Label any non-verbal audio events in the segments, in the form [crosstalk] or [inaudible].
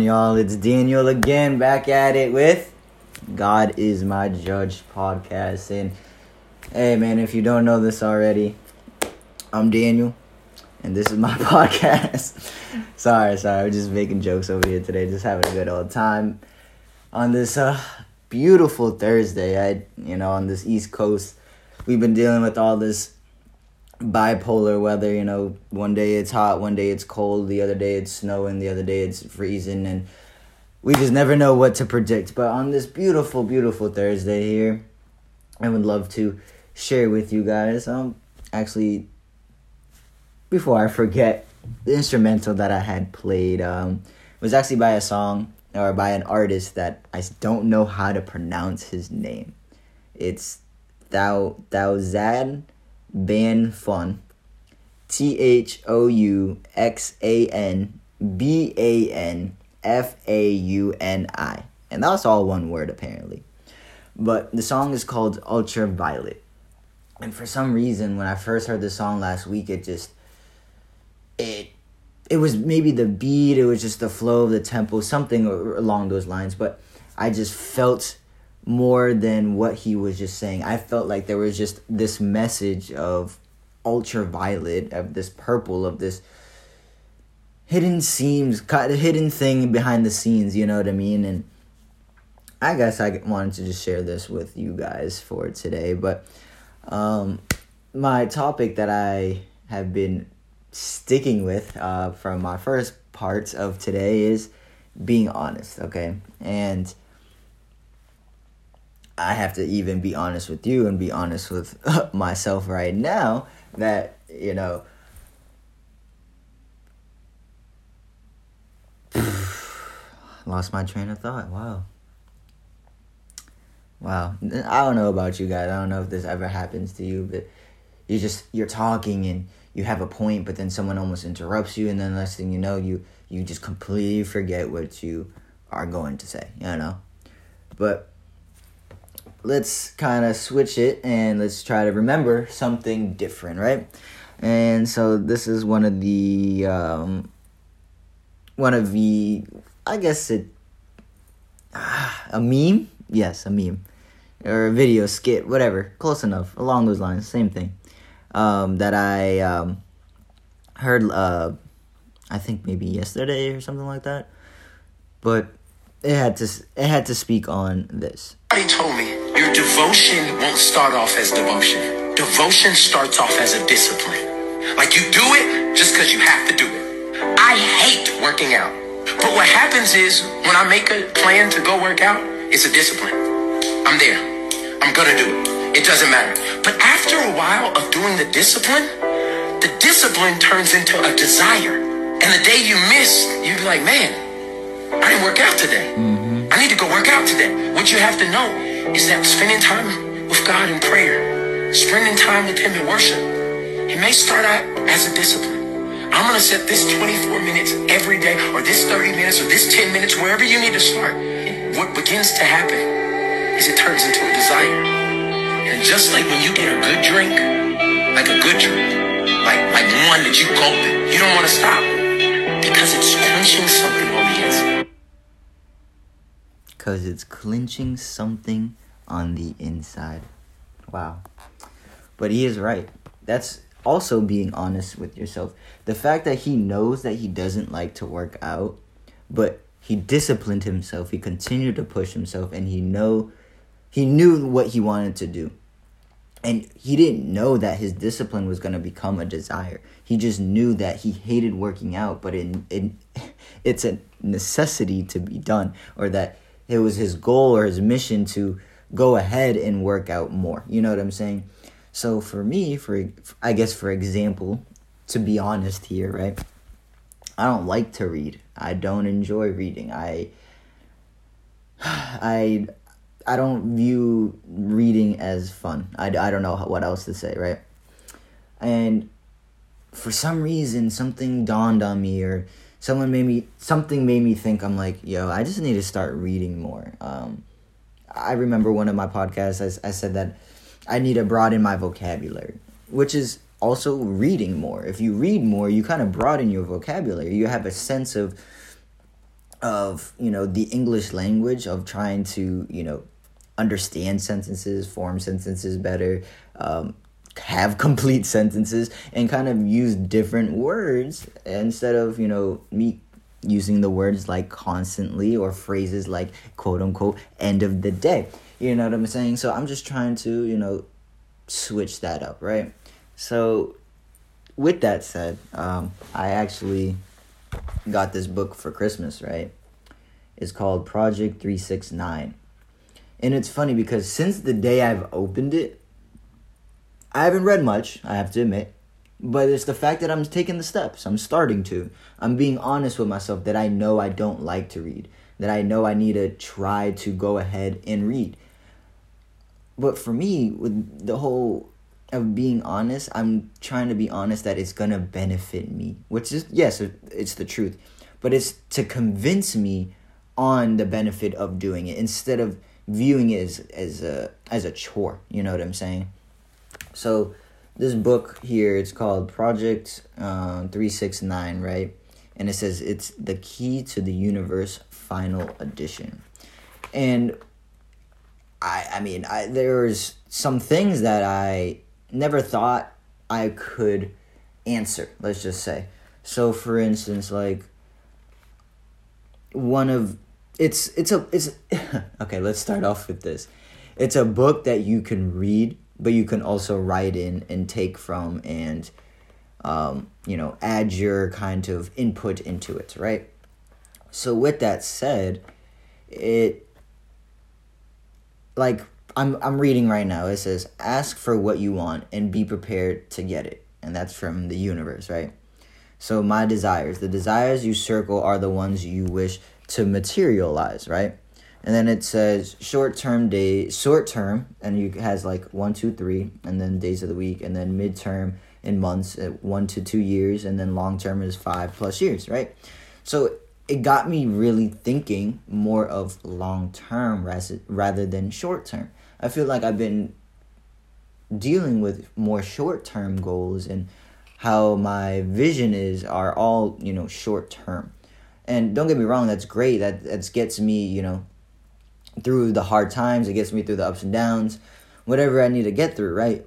On, y'all? It's Daniel again, back at it with God is My Judge podcast. And hey, man, if you don't know this already, I'm Daniel, and this is my [laughs] podcast. sorry, sorry, I'm just making jokes over here today, just having a good old time on this uh, beautiful Thursday. I, you know, on this East Coast, we've been dealing with all this bipolar weather. You know, one day it's hot, one day it's cold, the other day it's snowing, the other day it's freezing, and we just never know what to predict. But on this beautiful, beautiful Thursday here, I would love to share with you guys. Um, actually, before I forget, the instrumental that I had played um was actually by a song or by an artist that I don't know how to pronounce his name. It's Thou Thouzad Ban Fun. T H O U X A N B A N F A U N I. And that's all one word apparently. But the song is called Ultraviolet. And for some reason when I first heard the song last week it just it it was maybe the beat, it was just the flow of the tempo, something along those lines, but I just felt more than what he was just saying. I felt like there was just this message of ultraviolet, of this purple, of this hidden seams, hidden thing behind the scenes, you know what I mean? And I guess I wanted to just share this with you guys for today, but um, my topic that I have been sticking with uh, from my first parts of today is being honest, okay? And I have to even be honest with you and be honest with [laughs] myself right now that, you know, [sighs] lost my train of thought. Wow. Wow. I don't know about you guys. I don't know if this ever happens to you, but you just you're talking and you have a point, but then someone almost interrupts you, and then next thing you know, you you just completely forget what you are going to say. You know, but let's kind of switch it and let's try to remember something different, right? And so this is one of the um, one of the I guess it ah, a meme, yes, a meme or a video skit, whatever, close enough, along those lines, same thing. Um, that I um, heard, uh, I think maybe yesterday or something like that, but it had to it had to speak on this. Somebody told me your devotion won't start off as devotion. Devotion starts off as a discipline. Like you do it just because you have to do it. I hate working out. But what happens is when I make a plan to go work out, it's a discipline. I'm there. I'm gonna do it. It doesn't matter. But after a while of doing the discipline, the discipline turns into a desire. And the day you miss, you're like, man, I didn't work out today. Mm-hmm. I need to go work out today. What you have to know is that spending time with God in prayer, spending time with Him in worship, it may start out as a discipline. I'm going to set this 24 minutes every day, or this 30 minutes, or this 10 minutes, wherever you need to start. What begins to happen is it turns into a desire. And just like when you get a good drink, like a good drink, like, like one that you gulp it, you don't want to stop because it's quenching something on the inside. Because it's clinching something on the inside. Wow. But he is right. That's also being honest with yourself. The fact that he knows that he doesn't like to work out, but he disciplined himself, he continued to push himself, and he know he knew what he wanted to do. And he didn't know that his discipline was going to become a desire. He just knew that he hated working out, but it, it, [laughs] it's a necessity to be done, or that it was his goal or his mission to go ahead and work out more. You know what I'm saying? So for me, for I guess for example, to be honest here, right? I don't like to read. I don't enjoy reading. I [sighs] I I don't view reading as fun. I, I don't know what else to say, right? And for some reason, something dawned on me, or someone made me something made me think. I'm like, yo, I just need to start reading more. Um, I remember one of my podcasts. I, I said that I need to broaden my vocabulary, which is also reading more. If you read more, you kind of broaden your vocabulary. You have a sense of of you know the English language of trying to you know understand sentences, form sentences better, um, have complete sentences, and kind of use different words instead of you know me using the words like constantly or phrases like quote unquote end of the day. You know what I'm saying? So I'm just trying to you know switch that up, right? So with that said, um, I actually got this book for Christmas, right? It's called Project 369. And it's funny because since the day I've opened it, I haven't read much, I have to admit. But it's the fact that I'm taking the steps. I'm starting to. I'm being honest with myself that I know I don't like to read. That I know I need to try to go ahead and read. But for me, with the whole of being honest, I'm trying to be honest that it's gonna benefit me. Which is yes, it's the truth. But it's to convince me on the benefit of doing it instead of viewing it as as a as a chore. You know what I'm saying? So this book here, it's called Project uh, Three Six Nine, right? And it says it's the key to the universe, final edition. And I I mean I there's some things that I never thought I could answer. Let's just say. So for instance, like one of it's it's a it's [laughs] okay let's start off with this it's a book that you can read but you can also write in and take from and um, you know add your kind of input into it right? So with that said it like i'm i'm reading right now. It says ask for what you want and be prepared to get it. And that's from the universe right? So my desires the desires you circle are the ones you wish to materialize, right? And then it says short term day, short term, and you has like one, two, three, and then days of the week, and then midterm in months, uh, one to two years, and then long term is five plus years, right? So it got me really thinking more of long term rather than short term. I feel like I've been dealing with more short term goals and how my vision is are all you know short term and don't get me wrong, that's great. That that gets me, you know, through the hard times. It gets me through the ups and downs, whatever I need to get through, right?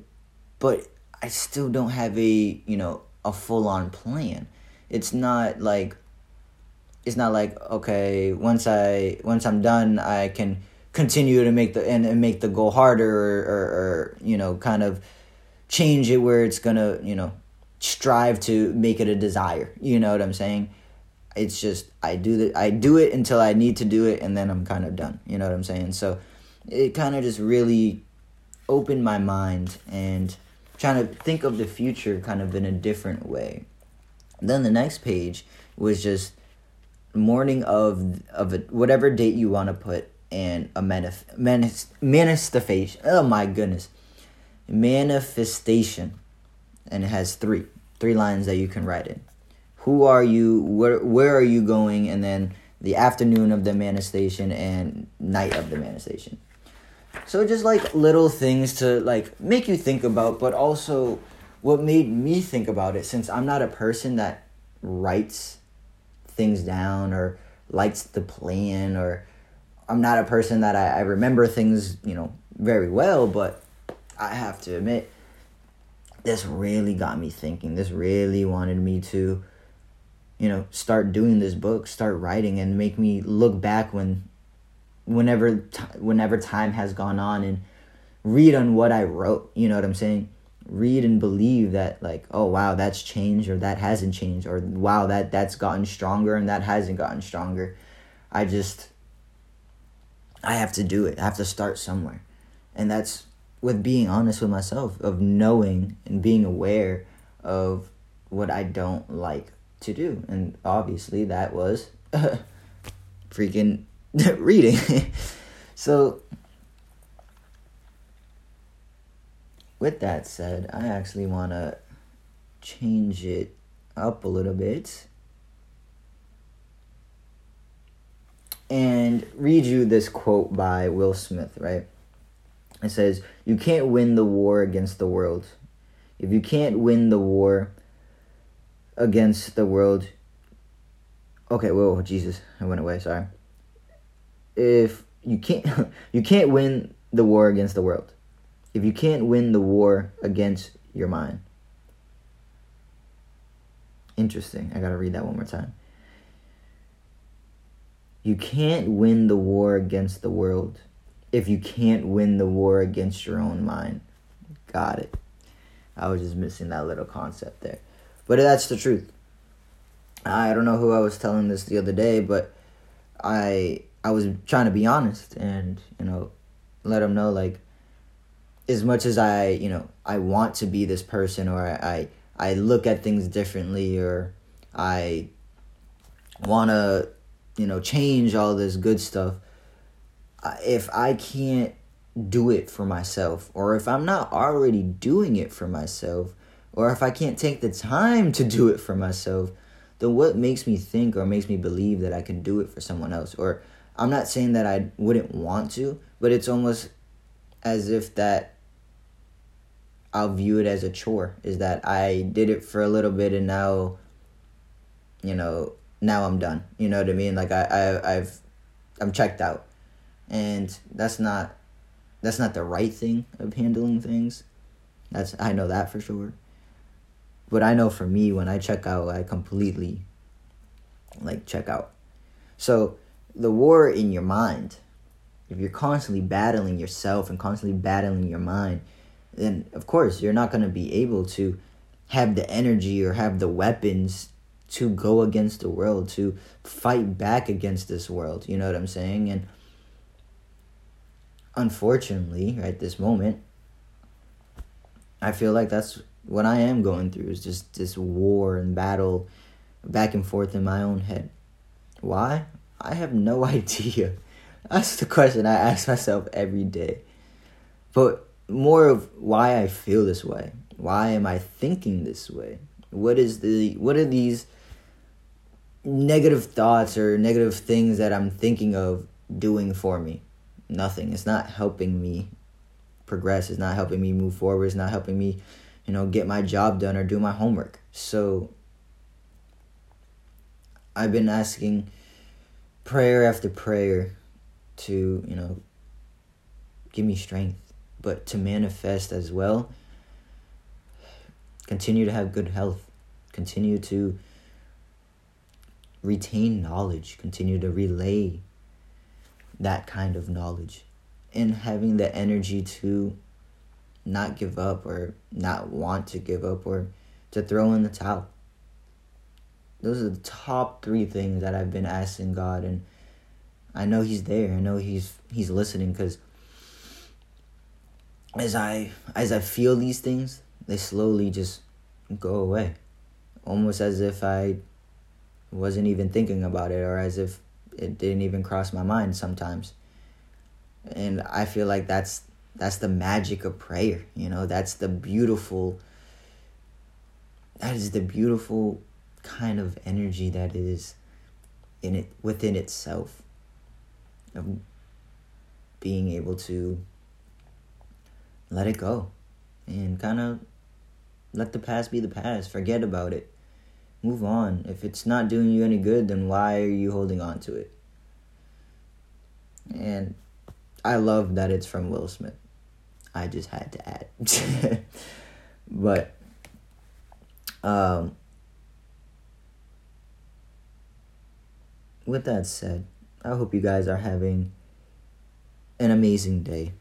But I still don't have a, you know, a full on plan. It's not like it's not like okay, once I once I'm done, I can continue to make the and, and make the goal harder or, or, or you know, kind of change it where it's gonna, you know, strive to make it a desire. You know what I'm saying? It's just I do the I do it until I need to do it and then I'm kind of done. You know what I'm saying? So it kind of just really opened my mind and trying to think of the future kind of in a different way. Then the next page was just morning of of a, whatever date you want to put and a manif- manif- manifestation. Oh my goodness. Manifestation. And it has three three lines that you can write in who are you where where are you going and then the afternoon of the manifestation and night of the manifestation. So just like little things to like make you think about but also what made me think about it since i'm not a person that writes things down or likes the plan or i'm not a person that I, I remember things you know very well but i have to admit this really got me thinking. This really wanted me to you know start doing this book start writing and make me look back when whenever t- whenever time has gone on and read on what i wrote you know what i'm saying? Read and believe that like oh wow that's changed or that hasn't changed or wow that that's gotten stronger and that hasn't gotten stronger. I just i have to do it. I have to start somewhere. And that's with being honest with myself of knowing and being aware of what i don't like to do. And obviously that was [laughs] freaking [laughs] reading. [laughs] so with that said, I actually want to change it up a little bit and read you this quote by Will Smith, right? It says, You can't win the war against the world. If you can't win the war against the world, okay, whoa, Jesus, I went away. Sorry. If you can't, [laughs] you can't win the war against the world. If you can't win the war against your mind. Interesting. I gotta read that one more time. You can't win the war against the world if you can't win the war against your own mind. Got it. I was just missing that little concept there. But that's the truth. I don't know who I was telling this the other day, but I I was trying to be honest and, you know, let them know like as much as I, you know, I want to be this person or I I, I look at things differently or I want to, you know, change all this good stuff. If I can't do it for myself or if I'm not already doing it for myself or if I can't take the time to do it for myself, then what makes me think or makes me believe that I can do it for someone else? Or I'm not saying that I wouldn't want to, but it's almost as if that I'll view it as a chore. Is that I did it for a little bit and now, you know, now I'm done. You know what I mean? Like I, I I've I'm checked out, and that's not that's not the right thing of handling things. That's I know that for sure. But I know for me when I check out, I completely like check out. So the war in your mind, if you're constantly battling yourself and constantly battling your mind, then of course you're not going to be able to have the energy or have the weapons to go against the world, to fight back against this world. You know what I'm saying? And unfortunately, right this moment, I feel like that's what I am going through is just this war and battle back and forth in my own head. Why? I have no [laughs] idea. That's the question I ask myself every day. But more of why I feel this way. Why am I thinking this way? What is the what are these negative thoughts or negative things that I'm thinking of doing for me? Nothing. It's not helping me progress. It's not helping me move forward. It's not helping me, you know, get my job done or do my homework. So I've been asking prayer after prayer to, you know, give me strength, but to manifest as well. Continue to have good health. Continue to retain knowledge. Continue to relay that kind of knowledge. And having the energy to not give up or not want to give up or to throw in the towel those are the top three things that I've been asking God, and I know He's there. I know He's He's listening because as I as I feel these things, they slowly just go away, almost as if I wasn't even thinking about it, or as if it didn't even cross my mind sometimes. And I feel like that's that's the magic of prayer. You know, that's the beautiful. That is the beautiful kind of energy that is in it within itself. Of being able to let it go and kind of let the past be the past. Forget about it. Move on. If it's not doing you any good then why are you holding on to it? And i love that it's from will smith i just had to add [laughs] but um with that said, I hope you guys are having an amazing day.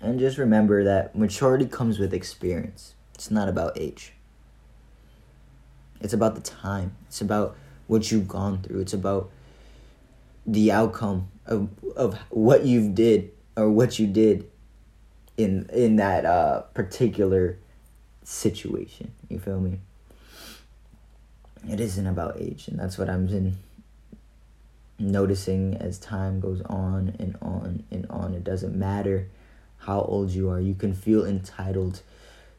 And just remember that maturity comes with experience. It's not about age. It's about the time. It's about what you've gone through. It's about the outcome of of what you've did or what you did in in that uh, particular situation. You feel me? It isn't about age, and that's what I'm in noticing as time goes on and on and on. It doesn't matter how old you are, you can feel entitled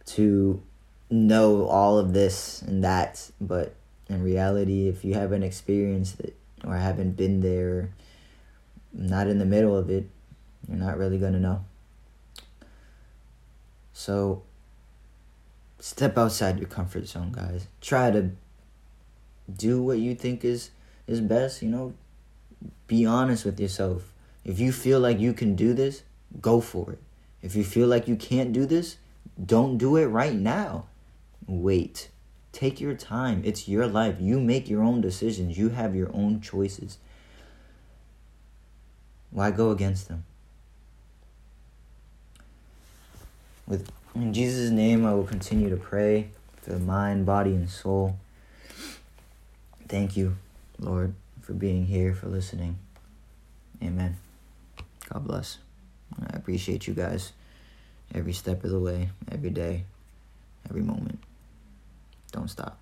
to know all of this and that, but in reality, if you haven't experienced it or haven't been there, not in the middle of it, you're not really going to know. So, step outside your comfort zone, guys. Try to do what you think is is best, you know. Be honest with yourself. If you feel like you can do this, go for it. If you feel like you can't do this, don't do it right now. Wait. Take your time. It's your life. You make your own decisions. You have your own choices. Why go against them? With in Jesus' name, I will continue to pray for the mind, body, and soul. Thank you, Lord, for being here, for listening. Amen. God bless. I appreciate you guys every step of the way, every day, every moment. Don't stop.